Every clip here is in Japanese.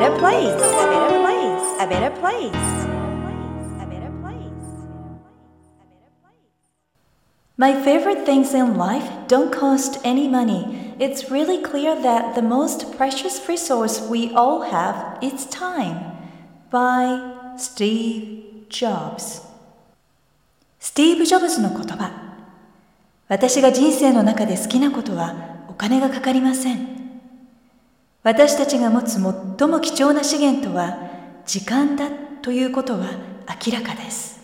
better place, a better place, a better place. A better place. My favorite things in life don't cost any money. It's really clear that the most precious resource we all have is time. By Steve Jobs. スティーブ・ジョブズの言葉。私が人生の中で好きなことはお金がかかりません。 私たちが持つ最も貴重な資源とは時間だということは明らかです。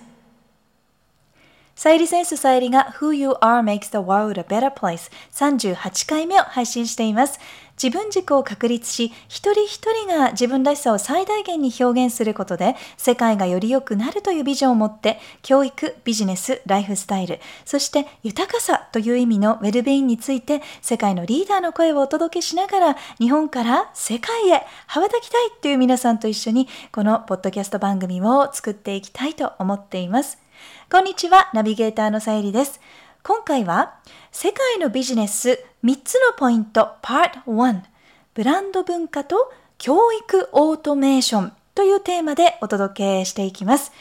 さゆりセンスさゆりが Who You Are Makes the World a Better Place 38回目を配信しています。自分軸を確立し、一人一人が自分らしさを最大限に表現することで、世界がより良くなるというビジョンを持って、教育、ビジネス、ライフスタイル、そして豊かさという意味のウェルビーインについて、世界のリーダーの声をお届けしながら、日本から世界へ羽ばたきたいという皆さんと一緒に、このポッドキャスト番組を作っていきたいと思っています。こんにちは、ナビゲーターのさゆりです。今回は、世界のビジネス3つのポイント Part 1ブランド文化と教育オートメーションというテーマでお届けしていきます。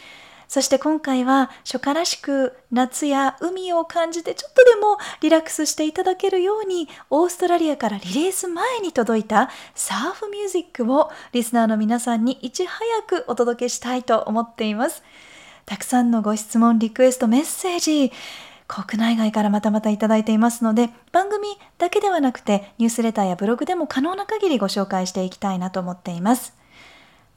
そして今回は初夏らしく夏や海を感じてちょっとでもリラックスしていただけるようにオーストラリアからリリース前に届いたサーフミュージックをリスナーの皆さんにいち早くお届けしたいと思っています。たくさんのご質問、リクエスト、メッセージ、国内外からまたまたいただいていますので、番組だけではなくて、ニュースレターやブログでも可能な限りご紹介していきたいなと思っています。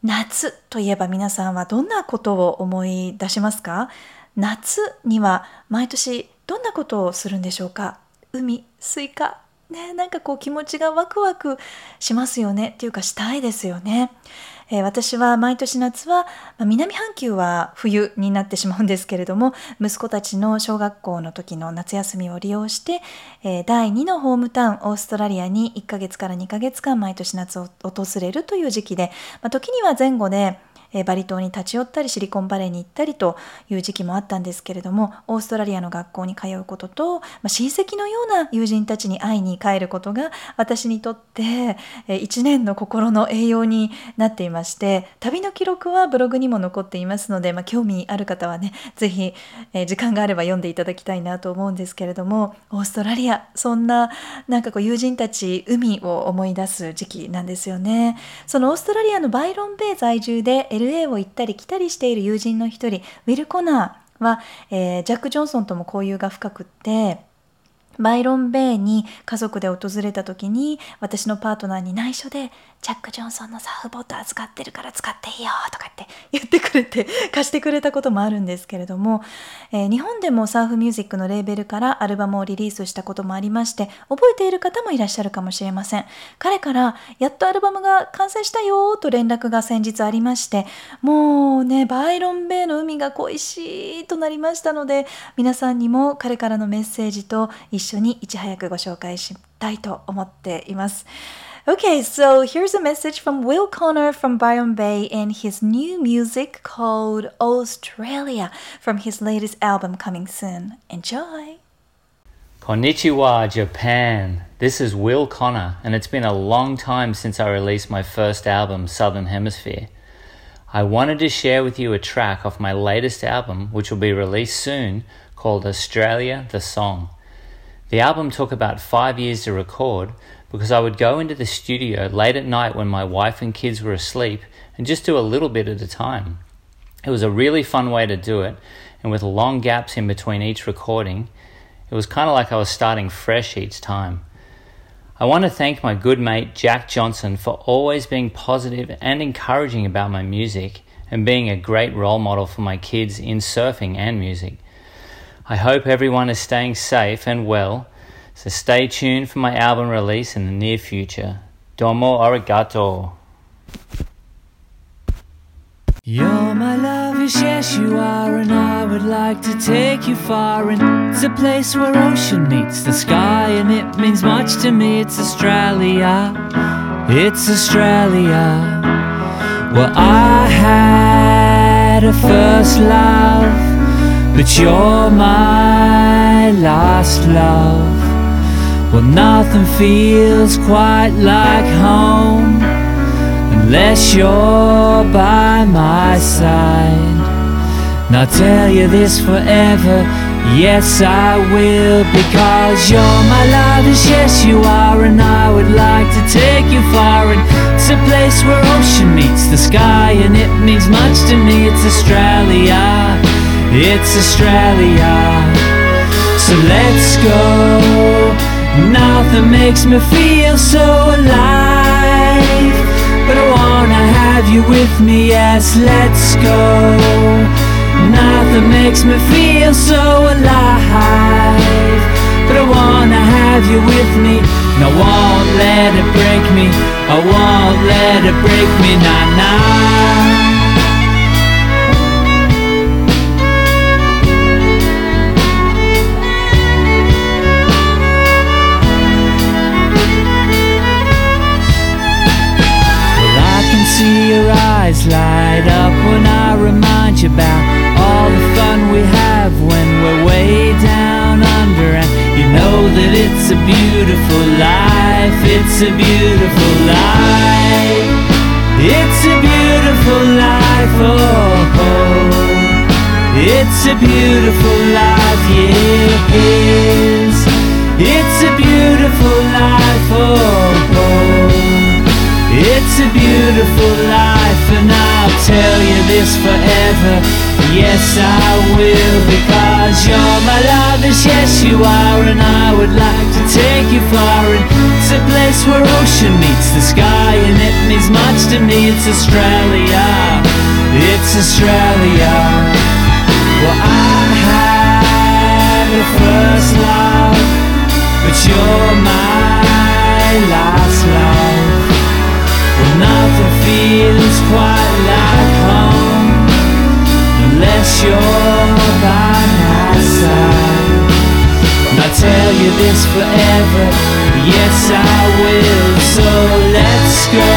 夏といえば皆さんはどんなことを思い出しますか？夏には毎年どんなことをするんでしょうか？海、スイカ、ね、なんかこう気持ちがワクワクしますよねっていうかしたいですよね。えー、私は毎年夏は、まあ、南半球は冬になってしまうんですけれども息子たちの小学校の時の夏休みを利用して、えー、第2のホームタウンオーストラリアに1ヶ月から2ヶ月間毎年夏を訪れるという時期で、まあ、時には前後でえバリ島に立ち寄ったりシリコンバレーに行ったりという時期もあったんですけれどもオーストラリアの学校に通うことと、まあ、親戚のような友人たちに会いに帰ることが私にとって、え1年の心の栄養になっていまして旅の記録はブログにも残っていますので、まあ、興味ある方はね是非、え時間があれば読んでいただきたいなと思うんですけれどもオーストラリアそんななんかこう友人たち海を思い出す時期なんですよね。そのオーストラリアのバイロンベイ在住で LA を行ったり来たりしている友人の一人ウィル・コナーは、えー、ジャック・ジョンソンとも交友が深くってバイロンベイに家族で訪れた時に私のパートナーに内緒でジャック・ジョンソンのサーフボート預かってるから使っていいよとかって言ってくれて貸してくれたこともあるんですけれども、えー、日本でもサーフミュージックのレーベルからアルバムをリリースしたこともありまして覚えている方もいらっしゃるかもしれません。彼からやっとアルバムが完成したよと連絡が先日ありましてもうねバイロンベイの海が恋しいとなりましたので皆さんにも彼からのメッセージと一緒にいち早くご紹介したいと思っています。Okay, so here's a message from Will Connor from Byron Bay and his new music called Australia from his latest album coming soon. Enjoy! Konnichiwa, Japan. This is Will Connor, and it's been a long time since I released my first album, Southern Hemisphere. I wanted to share with you a track off my latest album, which will be released soon, called Australia the Song. The album took about five years to record, because I would go into the studio late at night when my wife and kids were asleep and just do a little bit at a time. It was a really fun way to do it, and with long gaps in between each recording, it was kind of like I was starting fresh each time. I want to thank my good mate Jack Johnson for always being positive and encouraging about my music and being a great role model for my kids in surfing and music. I hope everyone is staying safe and well so stay tuned for my album release in the near future. Domo arigato. You're my love, yes, you are, and I would like to take you far. And it's a place where ocean meets the sky, and it means much to me. It's Australia, it's Australia. Well, I had a first love, but you're my last love. Well, nothing feels quite like home unless you're by my side. And I'll tell you this forever, yes I will, because you're my love, yes you are, and I would like to take you far. And it's a place where ocean meets the sky, and it means much to me. It's Australia, it's Australia. So let's go. Nothing makes me feel so alive. But I wanna have you with me, yes, let's go. Nothing makes me feel so alive. But I wanna have you with me, and I won't let it break me. I won't let it break me, nah, nah. Eyes light up when I remind you about all the fun we have when we're way down under. And you know that it's a beautiful life, it's a beautiful life, it's a beautiful life, oh, oh. It's a beautiful life, yes. It's a beautiful life, oh. It's a beautiful life, and I'll tell you this forever. Yes, I will, because you're my yes, yes, you are, and I would like to take you far. And it's a place where ocean meets the sky, and it means much to me. It's Australia, it's Australia. Well, I had a first love, but you're my last love. Nothing feels quite like home unless you're by my side. And I tell you this forever, yes I will. So let's go.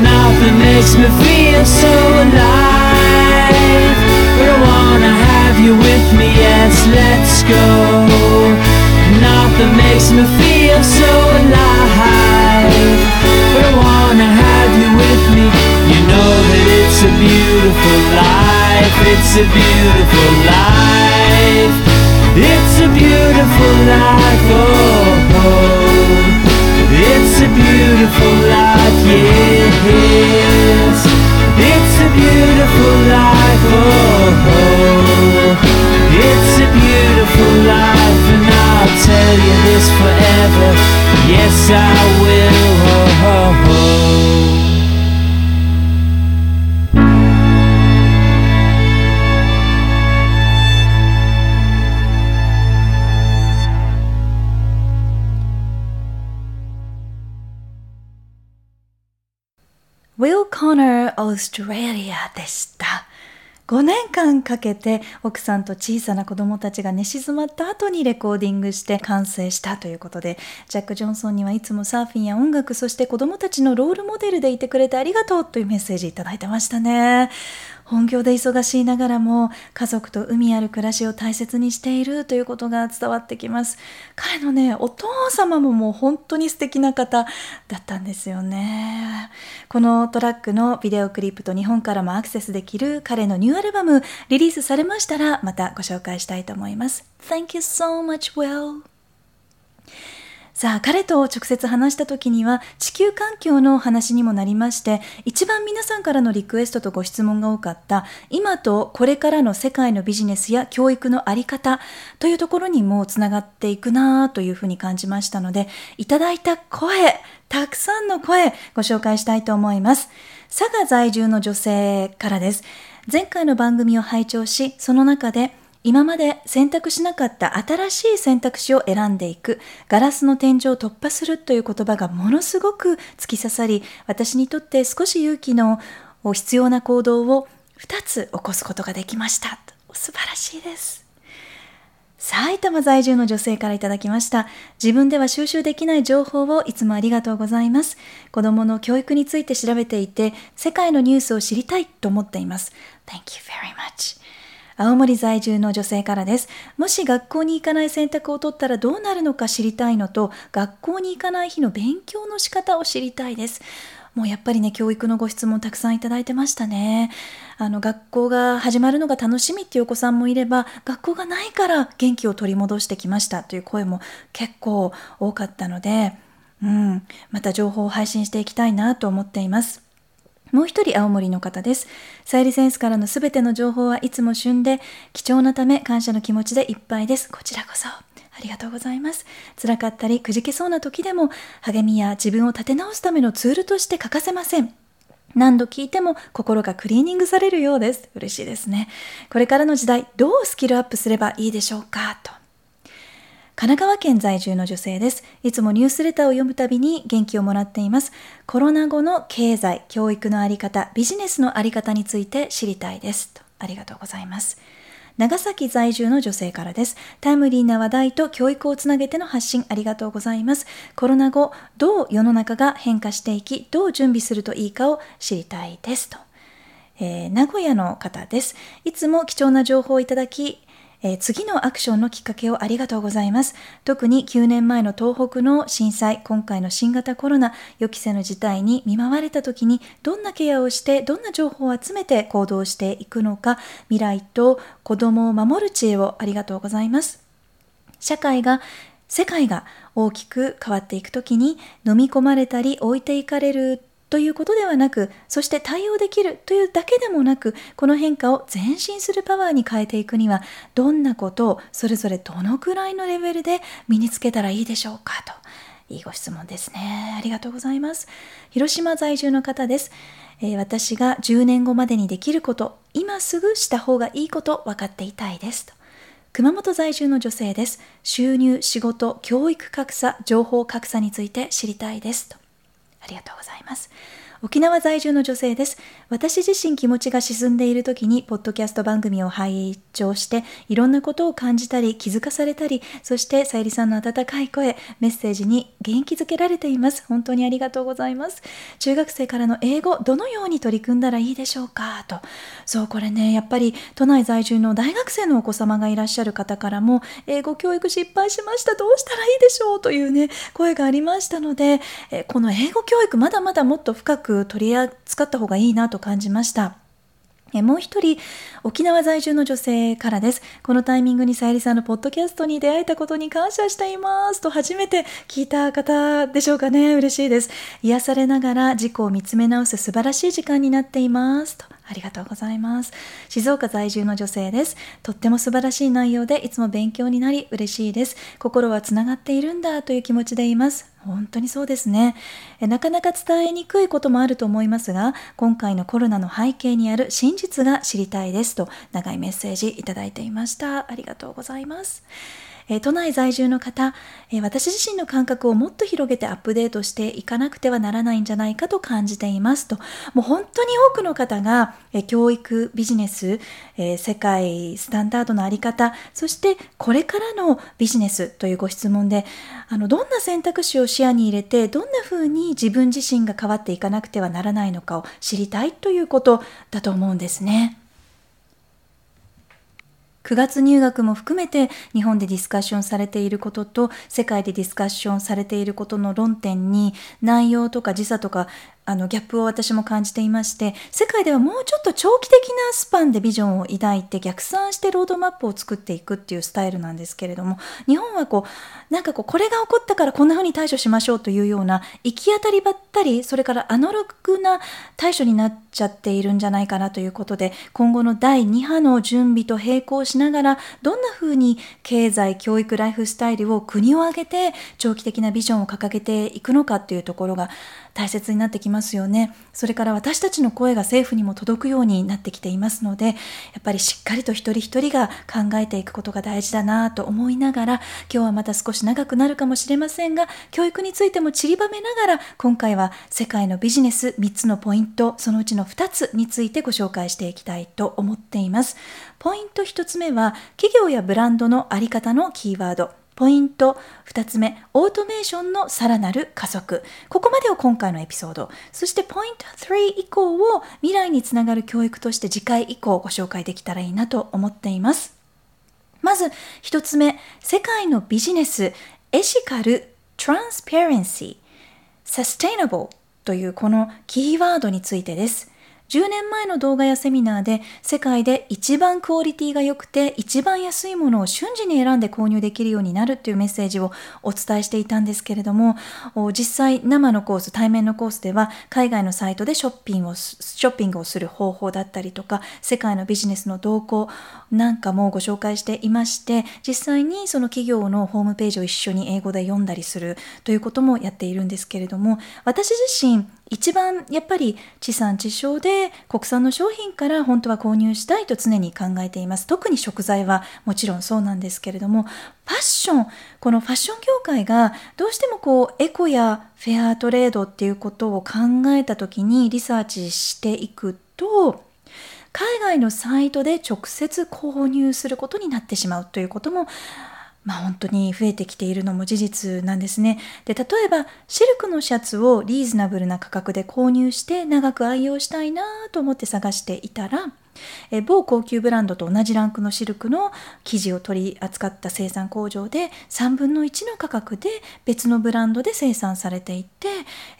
Nothing makes me feel so alive. But I wanna have you with me, yes, let's go. Nothing makes me feel so alive. Beautiful life. It's a beautiful life. It's a beautiful life. Oh, oh. It's a beautiful life. Yes. It's a beautiful life. Oh, oh. It's a beautiful life, and I'll tell you this forever. Yes, I will. Oh, oh, oh. オーストラリアでした。5年間かけて奥さんと小さな子供たちが寝静まった後にレコーディングして完成したということで、ジャック・ジョンソンにはいつもサーフィンや音楽、そして子供たちのロールモデルでいてくれてありがとうというメッセージいただいてましたね。本業で忙しいながらも家族と海ある暮らしを大切にしているということが伝わってきます。彼のね、お父様ももう本当に素敵な方だったんですよね。このトラックのビデオクリップと日本からもアクセスできる彼のニューアルバムリリースされましたらまたご紹介したいと思います。Thank you so much, Will. さあ彼と直接話した時には地球環境の話にもなりまして一番皆さんからのリクエストとご質問が多かった今とこれからの世界のビジネスや教育のあり方というところにもつながっていくなというふうに感じましたのでいただいた声たくさんの声ご紹介したいと思います。佐賀在住の女性からです。前回の番組を拝聴しその中で今まで選択しなかった新しい選択肢を選んでいく、ガラスの天井を突破するという言葉がものすごく突き刺さり、私にとって少し勇気の必要な行動を2つ起こすことができました。素晴らしいです。埼玉在住の女性からいただきました。自分では収集できない情報をいつもありがとうございます。子供の教育について調べていて、世界のニュースを知りたいと思っています。Thank you very much. 青森在住の女性からです。もし学校に行かない選択を取ったらどうなるのか知りたいのと、学校に行かない日の勉強の仕方を知りたいです。もうやっぱりね、教育のご質問たくさんいただいてましたね。あの、学校が始まるのが楽しみっていうお子さんもいれば、学校がないから元気を取り戻してきましたという声も結構多かったので、うん、また情報を配信していきたいなと思っています。もう一人青森の方です。さゆりセンスからのすべての情報はいつも旬で、貴重なため感謝の気持ちでいっぱいです。こちらこそ。ありがとうございます。辛かったりくじけそうな時でも励みや自分を立て直すためのツールとして欠かせません。何度聞いても心がクリーニングされるようです。嬉しいですね。これからの時代、どうスキルアップすればいいでしょうか？と。神奈川県在住の女性です。いつもニュースレターを読むたびに元気をもらっています。コロナ後の経済、教育のあり方、ビジネスのあり方について知りたいです。とありがとうございます。長崎在住の女性からです。タイムリーな話題と教育をつなげての発信ありがとうございます。コロナ後、どう世の中が変化していき、どう準備するといいかを知りたいです。と。えー、名古屋の方です。いつも貴重な情報をいただき、えー、次のアクションのきっかけをありがとうございます。特に9年前の東北の震災、今回の新型コロナ、予期せぬ事態に見舞われた時に、どんなケアをして、どんな情報を集めて行動していくのか、未来と子供を守る知恵をありがとうございます。社会が世界が大きく変わっていく時に飲み込まれたり置いていかれるということではなく、そして対応できるというだけでもなく、この変化を前進するパワーに変えていくには、どんなことをそれぞれどのくらいのレベルで身につけたらいいでしょうかと。いいご質問ですね。ありがとうございます。広島在住の方です。えー、私が10年後までにできること、今すぐした方がいいこと分かっていたいですと。熊本在住の女性です。収入、仕事、教育格差、情報格差について知りたいですと。ありがとうございます。沖縄在住の女性です。私自身気持ちが沈んでいる時に、ポッドキャスト番組を拝聴して、いろんなことを感じたり、気づかされたり、そして、さゆりさんの温かい声、メッセージに元気づけられています。本当にありがとうございます。中学生からの英語、どのように取り組んだらいいでしょうか？と。そう、これね、やっぱり、都内在住の大学生のお子様がいらっしゃる方からも、英語教育失敗しました。どうしたらいいでしょう？というね、声がありましたので、この英語教育、まだまだもっと深く取り扱った方がいいなと感じました。もう一人、沖縄在住の女性からです。このタイミングにさゆりさんのポッドキャストに出会えたことに感謝していますと初めて聞いた方でしょうかね。嬉しいです。癒されながら事故を見つめ直す素晴らしい時間になっていますと。ありがとうございます。静岡在住の女性です。とっても素晴らしい内容でいつも勉強になり嬉しいです。心はつながっているんだという気持ちでいます。本当にそうですねえなかなか伝えにくいこともあると思いますが、今回のコロナの背景にある真実が知りたいですと長いメッセージいただいていました。ありがとうございます。え都内在住の方、え私自身の感覚をもっと広げてアップデートしていかなくてはならないんじゃないかと感じていますと、もう本当に多くの方が、え教育、ビジネス、え世界スタンダードのあり方、そしてこれからのビジネスというご質問で、あのどんな選択肢を視野に入れて、どんな風に自分自身が変わっていかなくてはならないのかを知りたいということだと思うんですね。9月入学も含めて日本でディスカッションされていることと世界でディスカッションされていることの論点に内容とか時差とかあのギャップを私も感じていまして世界ではもうちょっと長期的なスパンでビジョンを抱いて逆算してロードマップを作っていくっていうスタイルなんですけれども日本はこうなんかこうこれが起こったからこんな風に対処しましょうというような行き当たりばったりそれからアナログな対処になっちゃっているんじゃないかなということで今後の第2波の準備と並行しながらどんな風に経済教育ライフスタイルを国を挙げて長期的なビジョンを掲げていくのかっていうところが大切になってきます。ますよね。それから私たちの声が政府にも届くようになってきていますので、やっぱりしっかりと一人一人が考えていくことが大事だなと思いながら、今日はまた少し長くなるかもしれませんが、教育についても散りばめながら、今回は世界のビジネス3つのポイント、そのうちの2つについてご紹介していきたいと思っています。ポイント1つ目は、企業やブランドのあり方のキーワード。ポイント2つ目、オートメーションのさらなる加速。ここまでを今回のエピソード。そしてポイント3以降を未来につながる教育として次回以降ご紹介できたらいいなと思っています。まず1つ目、世界のビジネス、エシカル、トランスペアレンシー、サステイナブル、というこのキーワードについてです。10年前の動画やセミナーで世界で一番クオリティが良くて一番安いものを瞬時に選んで購入できるようになるというメッセージをお伝えしていたんですけれども実際生のコース対面のコースでは海外のサイトでショッピングをショッピングをする方法だったりとか世界のビジネスの動向なんかもご紹介していまして実際にその企業のホームページを一緒に英語で読んだりするということもやっているんですけれども私自身一番やっぱり地産地消で国産の商品から本当は購入したいと常に考えています。特に食材はもちろんそうなんですけれども、ファッション、このファッション業界がどうしてもこうエコやフェアトレードっていうことを考えた時にリサーチしていくと、海外のサイトで直接購入することになってしまうということもまあ、本当に増えてきているのも事実なんですね。で例えばシルクのシャツをリーズナブルな価格で購入して長く愛用したいなと思って探していたらえ某高級ブランドと同じランクのシルクの生地を取り扱った生産工場で3分の1の価格で別のブランドで生産されていて、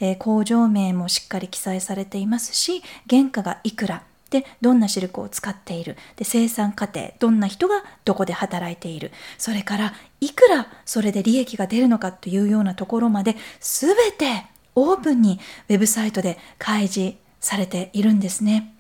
え工場名もしっかり記載されていますし原価がいくらでどんなシルクを使っている？で生産過程どんな人がどこで働いている？それからいくらそれで利益が出るのかというようなところまで全てオープンにウェブサイトで開示されているんですね。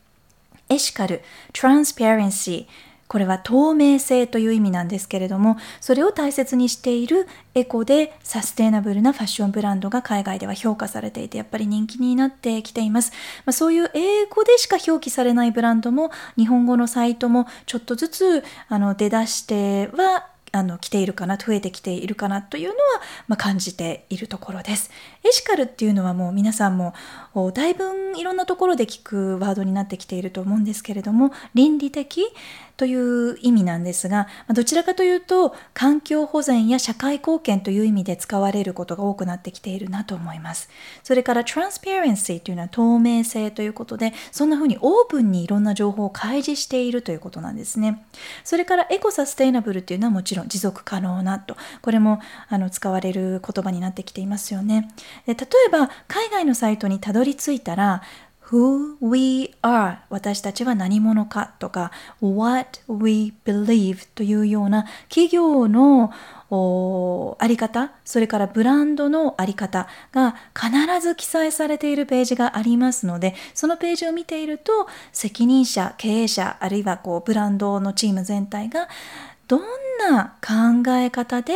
エシカル、トランスペアレンシーこれは透明性という意味なんですけれどもそれを大切にしているエコでサステイナブルなファッションブランドが海外では評価されていてやっぱり人気になってきています、まあ、そういう英語でしか表記されないブランドも日本語のサイトもちょっとずつあの出だしてはあの来ているかな増えてきているかなというのは、まあ、感じているところです。エシカルっていうのはもう皆さんもだいぶいろんなところで聞くワードになってきていると思うんですけれども倫理的という意味なんですがどちらかというと環境保全や社会貢献という意味で使われることが多くなってきているなと思います。それから transparency というのは透明性ということでそんな風にオープンにいろんな情報を開示しているということなんですね。それからエコサステイナブルというのはもちろん持続可能なと。これもあの使われる言葉になってきていますよね。で例えば海外のサイトにたどり着いたら who we are 私たちは何者かとか what we believe というような企業のあり方それからブランドのあり方が必ず記載されているページがありますのでそのページを見ていると責任者経営者あるいはこうブランドのチーム全体がどんな考え方で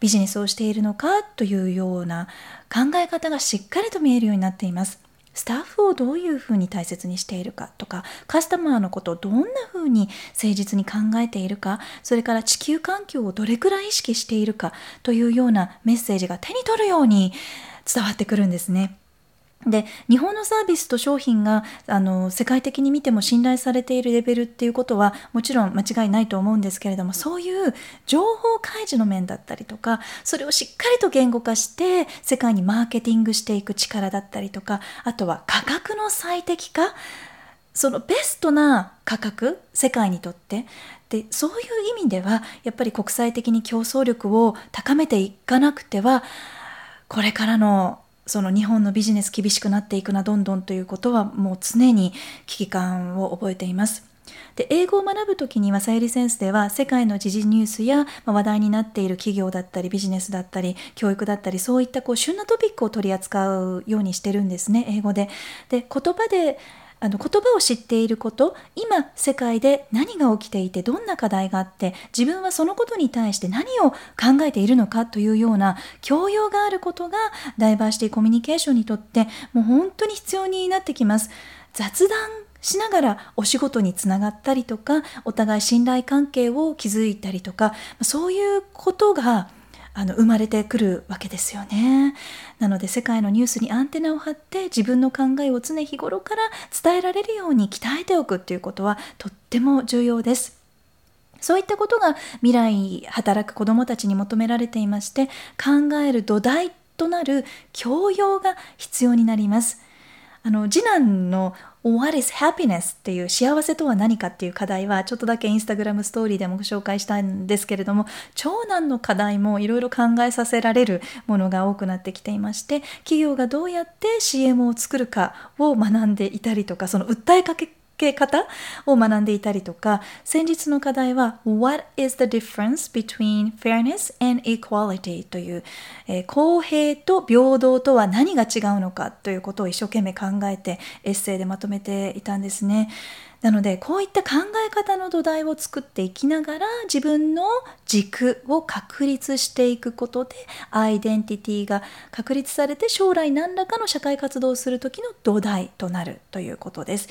ビジネスをしているのかというような考え方がしっかりと見えるようになっています。スタッフをどういうふうに大切にしているかとかカスタマーのことをどんなふうに誠実に考えているかそれから地球環境をどれくらい意識しているかというようなメッセージが手に取るように伝わってくるんですね。で日本のサービスと商品があの世界的に見ても信頼されているレベルっていうことはもちろん間違いないと思うんですけれどもそういう情報開示の面だったりとかそれをしっかりと言語化して世界にマーケティングしていく力だったりとかあとは価格の最適化そのベストな価格世界にとって。でそういう意味ではやっぱり国際的に競争力を高めていかなくてはこれからのその日本のビジネス厳しくなっていくなどんどんということはもう常に危機感を覚えています。で英語を学ぶ時にはさゆりセンスでは世界の時事ニュースや、まあ、話題になっている企業だったりビジネスだったり教育だったりそういったこう旬なトピックを取り扱うようにしてるんですね英語で。で言葉であの言葉を知っていること今世界で何が起きていてどんな課題があって自分はそのことに対して何を考えているのかというような教養があることがダイバーシティコミュニケーションにとってもう本当に必要になってきます。雑談しながらお仕事につながったりとかお互い信頼関係を築いたりとかそういうことがあの生まれてくるわけですよね。なので世界のニュースにアンテナを張って自分の考えを常日頃から伝えられるように鍛えておくっていうことはとっても重要です。そういったことが未来働く子どもたちに求められていまして考える土台となる教養が必要になります。あの次男の What is happiness? っていう幸せとは何かっていう課題はちょっとだけインスタグラムストーリーでもご紹介したんですけれども長男の課題もいろいろ考えさせられるものが多くなってきていまして企業がどうやって CM を作るかを学んでいたりとかその訴えかけけ方を学んでいたりとか先日の課題は What is the difference between fairness and equality という、えー、公平と平等とは何が違うのかということを一生懸命考えてエッセイでまとめていたんですね。なのでこういった考え方の土台を作っていきながら自分の軸を確立していくことでアイデンティティが確立されて将来何らかの社会活動をする時の土台となるということです。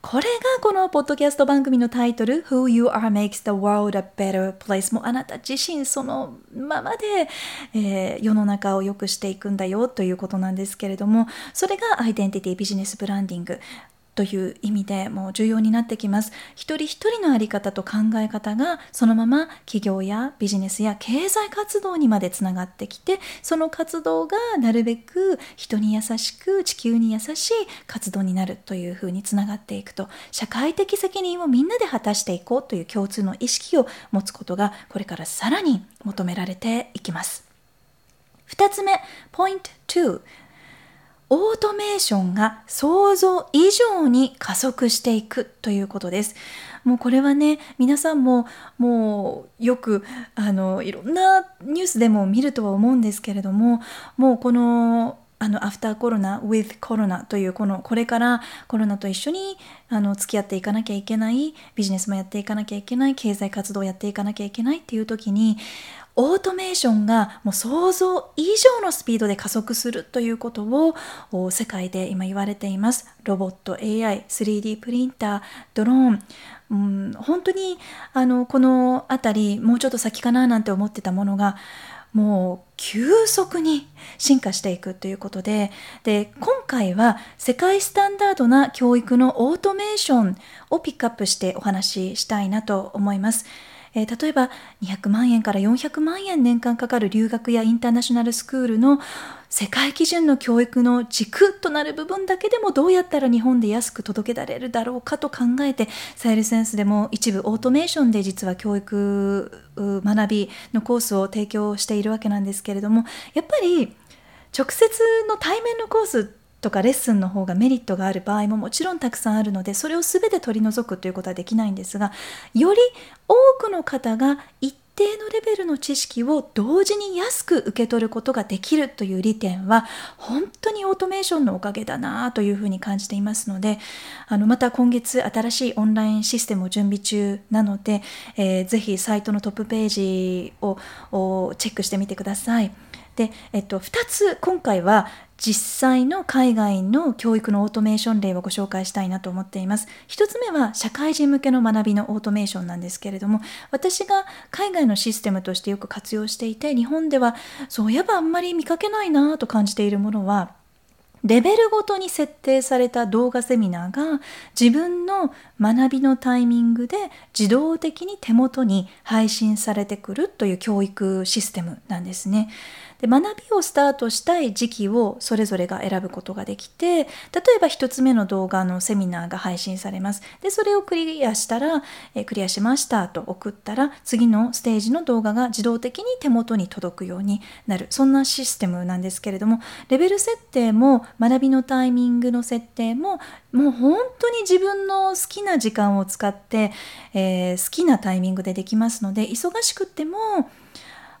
これがこのポッドキャスト番組のタイトル Who You Are Makes the World a Better Place もあなた自身そのままで、えー、世の中を良くしていくんだよということなんですけれどもそれがアイデンティティビジネスブランディング。という意味でもう重要になってきます。一人一人の在り方と考え方がそのまま企業やビジネスや経済活動にまでつながってきてその活動がなるべく人に優しく地球に優しい活動になるというふうにつながっていくと。社会的責任をみんなで果たしていこうという共通の意識を持つことがこれからさらに求められていきます。2つ目ポイント2オートメーションが想像以上に加速していくということです。もうこれはね皆さんももうよくあのいろんなニュースでも見るとは思うんですけれどももうこのあのアフターコロナ with コロナというこのこれからコロナと一緒にあの付き合っていかなきゃいけないビジネスもやっていかなきゃいけない経済活動をやっていかなきゃいけないっていう時にオートメーションがもう想像以上のスピードで加速するということを世界で今言われています。ロボット、AI、3D プリンター、ドローン、うん、本当にあのこの辺りもうちょっと先かななんて思ってたものがもう急速に進化していくということでで今回は世界スタンダードな教育のオートメーションをピックアップしてお話ししたいなと思います。えー、例えば200万円から400万円年間かかる留学やインターナショナルスクールの世界基準の教育の軸となる部分だけでもどうやったら日本で安く届けられるだろうかと考えてサイルセンスでも一部オートメーションで実は教育学びのコースを提供しているわけなんですけれどもやっぱり直接の対面のコースとかレッスンの方がメリットがある場合ももちろんたくさんあるのでそれを全て取り除くということはできないんですがより多くの方が一定のレベルの知識を同時に安く受け取ることができるという利点は本当にオートメーションのおかげだなというふうに感じていますのであのまた今月新しいオンラインシステムを準備中なので、えー、ぜひサイトのトップページをチェックしてみてください。で、えっと、2つ今回は実際の海外の教育のオートメーション例をご紹介したいなと思っています。1つ目は社会人向けの学びのオートメーションなんですけれども私が海外のシステムとしてよく活用していて日本ではそういえばあんまり見かけないなと感じているものはレベルごとに設定された動画セミナーが自分の学びのタイミングで自動的に手元に配信されてくるという教育システムなんですね。で学びをスタートしたい時期をそれぞれが選ぶことができて例えば1つ目の動画のセミナーが配信されますでそれをクリアしたら、えクリアしましたと送ったら次のステージの動画が自動的に手元に届くようになるそんなシステムなんですけれどもレベル設定も学びのタイミングの設定ももう本当に自分の好きな時間を使って、えー、好きなタイミングでできますので忙しくっても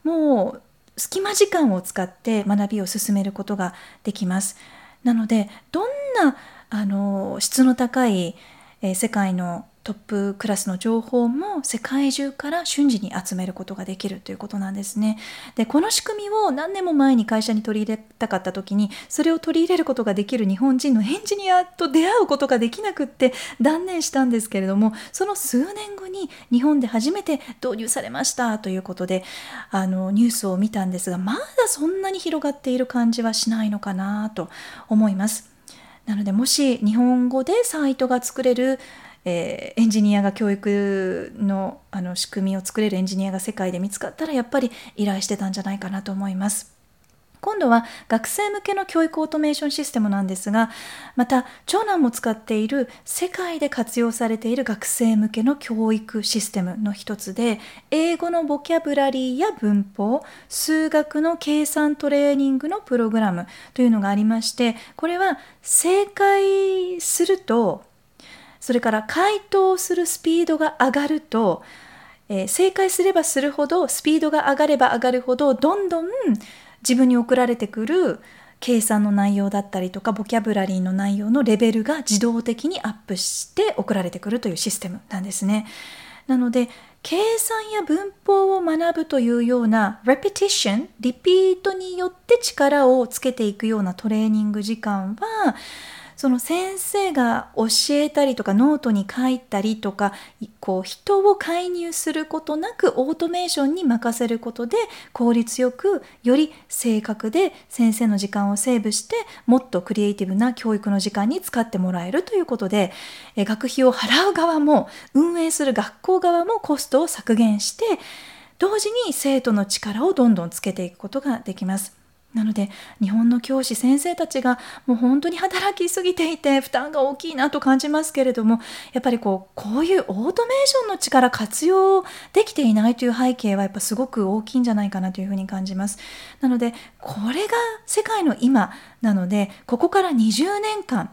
もう隙間時間を使って学びを進めることができます。なのでどんなあの質の高い、えー、世界のトップクラスの情報も世界中から瞬時に集めることができるということなんですね。でこの仕組みを何年も前に会社に取り入れたかった時にそれを取り入れることができる日本人のエンジニアと出会うことができなくって断念したんですけれどもその数年後に日本で初めて導入されましたということであのニュースを見たんですがまだそんなに広がっている感じはしないのかなと思います。なのでもし日本語でサイトが作れるえー、エンジニアが教育のあの仕組みを作れるエンジニアが世界で見つかったらやっぱり依頼してたんじゃないかなと思います。今度は学生向けの教育オートメーションシステムなんですが、また長男も使っている世界で活用されている学生向けの教育システムの一つで、英語のボキャブラリーや文法、数学の計算トレーニングのプログラムというのがありまして、これは正解すると、それから回答するスピードが上がると、えー、正解すればするほどスピードが上がれば上がるほどどんどん自分に送られてくる計算の内容だったりとかボキャブラリーの内容のレベルが自動的にアップして送られてくるというシステムなんですね。なので計算や文法を学ぶというような repetition リピートによって力をつけていくようなトレーニング時間はその先生が教えたりとかノートに書いたりとかこう人を介入することなくオートメーションに任せることで効率よくより正確で先生の時間をセーブしてもっとクリエイティブな教育の時間に使ってもらえるということで学費を払う側も運営する学校側もコストを削減して同時に生徒の力をどんどんつけていくことができます。なので日本の教師先生たちがもう本当に働きすぎていて負担が大きいなと感じますけれどもやっぱりこうこういうオートメーションの力活用できていないという背景はやっぱすごく大きいんじゃないかなというふうに感じます。なのでこれが世界の今なのでここから20年間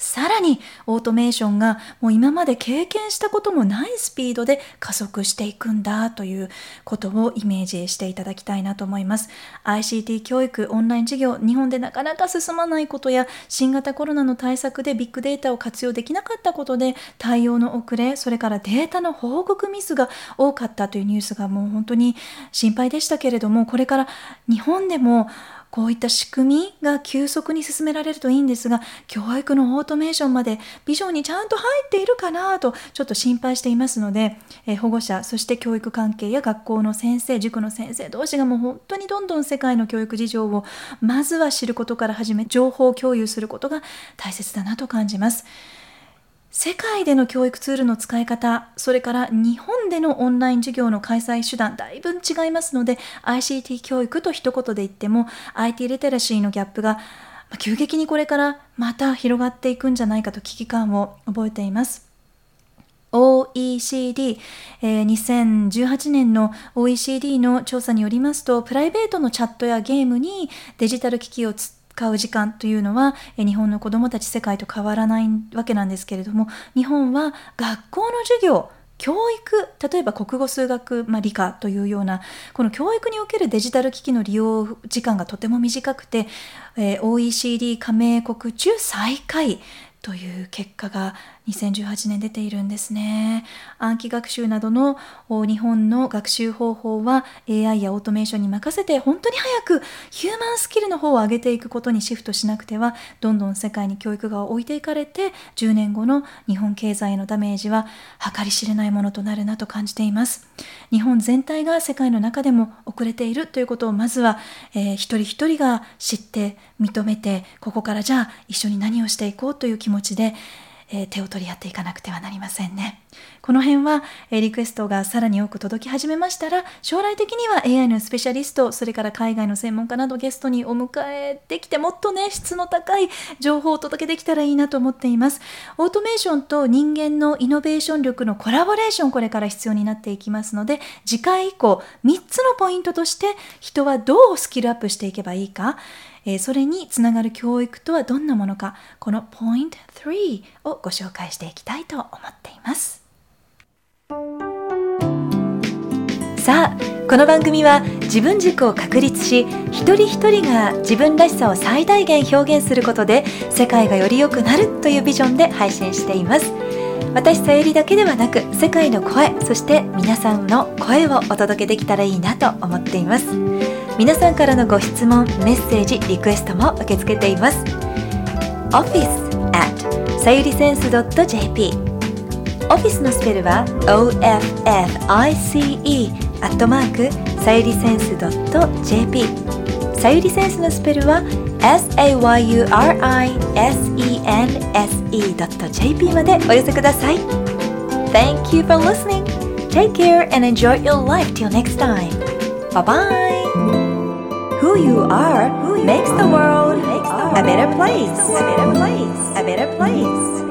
さらにオートメーションがもう今まで経験したこともないスピードで加速していくんだということをイメージしていただきたいなと思います。ICT 教育、オンライン授業、日本でなかなか進まないことや新型コロナの対策でビッグデータを活用できなかったことで対応の遅れ、それからデータの報告ミスが多かったというニュースがもう本当に心配でしたけれども、これから日本でもこういった仕組みが急速に進められるといいんですが、教育のオートメーションまでビジョンにちゃんと入っているかなとちょっと心配していますので、え保護者、そして教育関係や学校の先生、塾の先生同士がもう本当にどんどん世界の教育事情をまずは知ることから始め、情報共有することが大切だなと感じます。世界での教育ツールの使い方、それから日本でのオンライン授業の開催手段、だいぶ違いますので、ICT 教育と一言で言っても、IT リテラシーのギャップが急激にこれからまた広がっていくんじゃないかと危機感を覚えています。OECD、えー、2018年の OECD の調査によりますと、プライベートのチャットやゲームにデジタル機器を使う時間というのは日本の子どもたち世界と変わらないわけなんですけれども日本は学校の授業教育例えば国語数学、まあ、理科というようなこの教育におけるデジタル機器の利用時間がとても短くて、えー、OECD 加盟国中最下位という結果が2018年出ているんですね。暗記学習などの日本の学習方法は AI やオートメーションに任せて本当に早くヒューマンスキルの方を上げていくことにシフトしなくてはどんどん世界に教育が置いていかれて10年後の日本経済へのダメージは計り知れないものとなるなと感じています。日本全体が世界の中でも遅れているということをまずは、えー、一人一人が知って認めてここからじゃあ一緒に何をしていこうという気持ちでえー、手を取り合っていかなくてはなりませんね。この辺は、えー、リクエストがさらに多く届き始めましたら、将来的には AI のスペシャリスト、それから海外の専門家などゲストにお迎えできて、もっとね、質の高い情報をお届けできたらいいなと思っています。オートメーションと人間のイノベーション力のコラボレーション、これから必要になっていきますので、次回以降、3つのポイントとして、人はどうスキルアップしていけばいいか、えー、それにつながる教育とはどんなものかこの Point3 をご紹介していきたいと思っています。さあこの番組は自分軸を確立し一人一人が自分らしさを最大限表現することで世界がより良くなるというビジョンで配信しています。私さゆりだけではなく世界の声そして皆さんの声をお届けできたらいいなと思っています。皆さんからのご質問メッセージリクエストも受け付けています office at さゆりセンス .jp オフィスのスペルは OFFICE アットマークさゆりセンス .jp さゆりセンスのスペルは sayurisense.jp までお寄せください Thank you for listening Take care and enjoy your life till next time Bye bye who you are who makes the world a better place. A better place. A better place.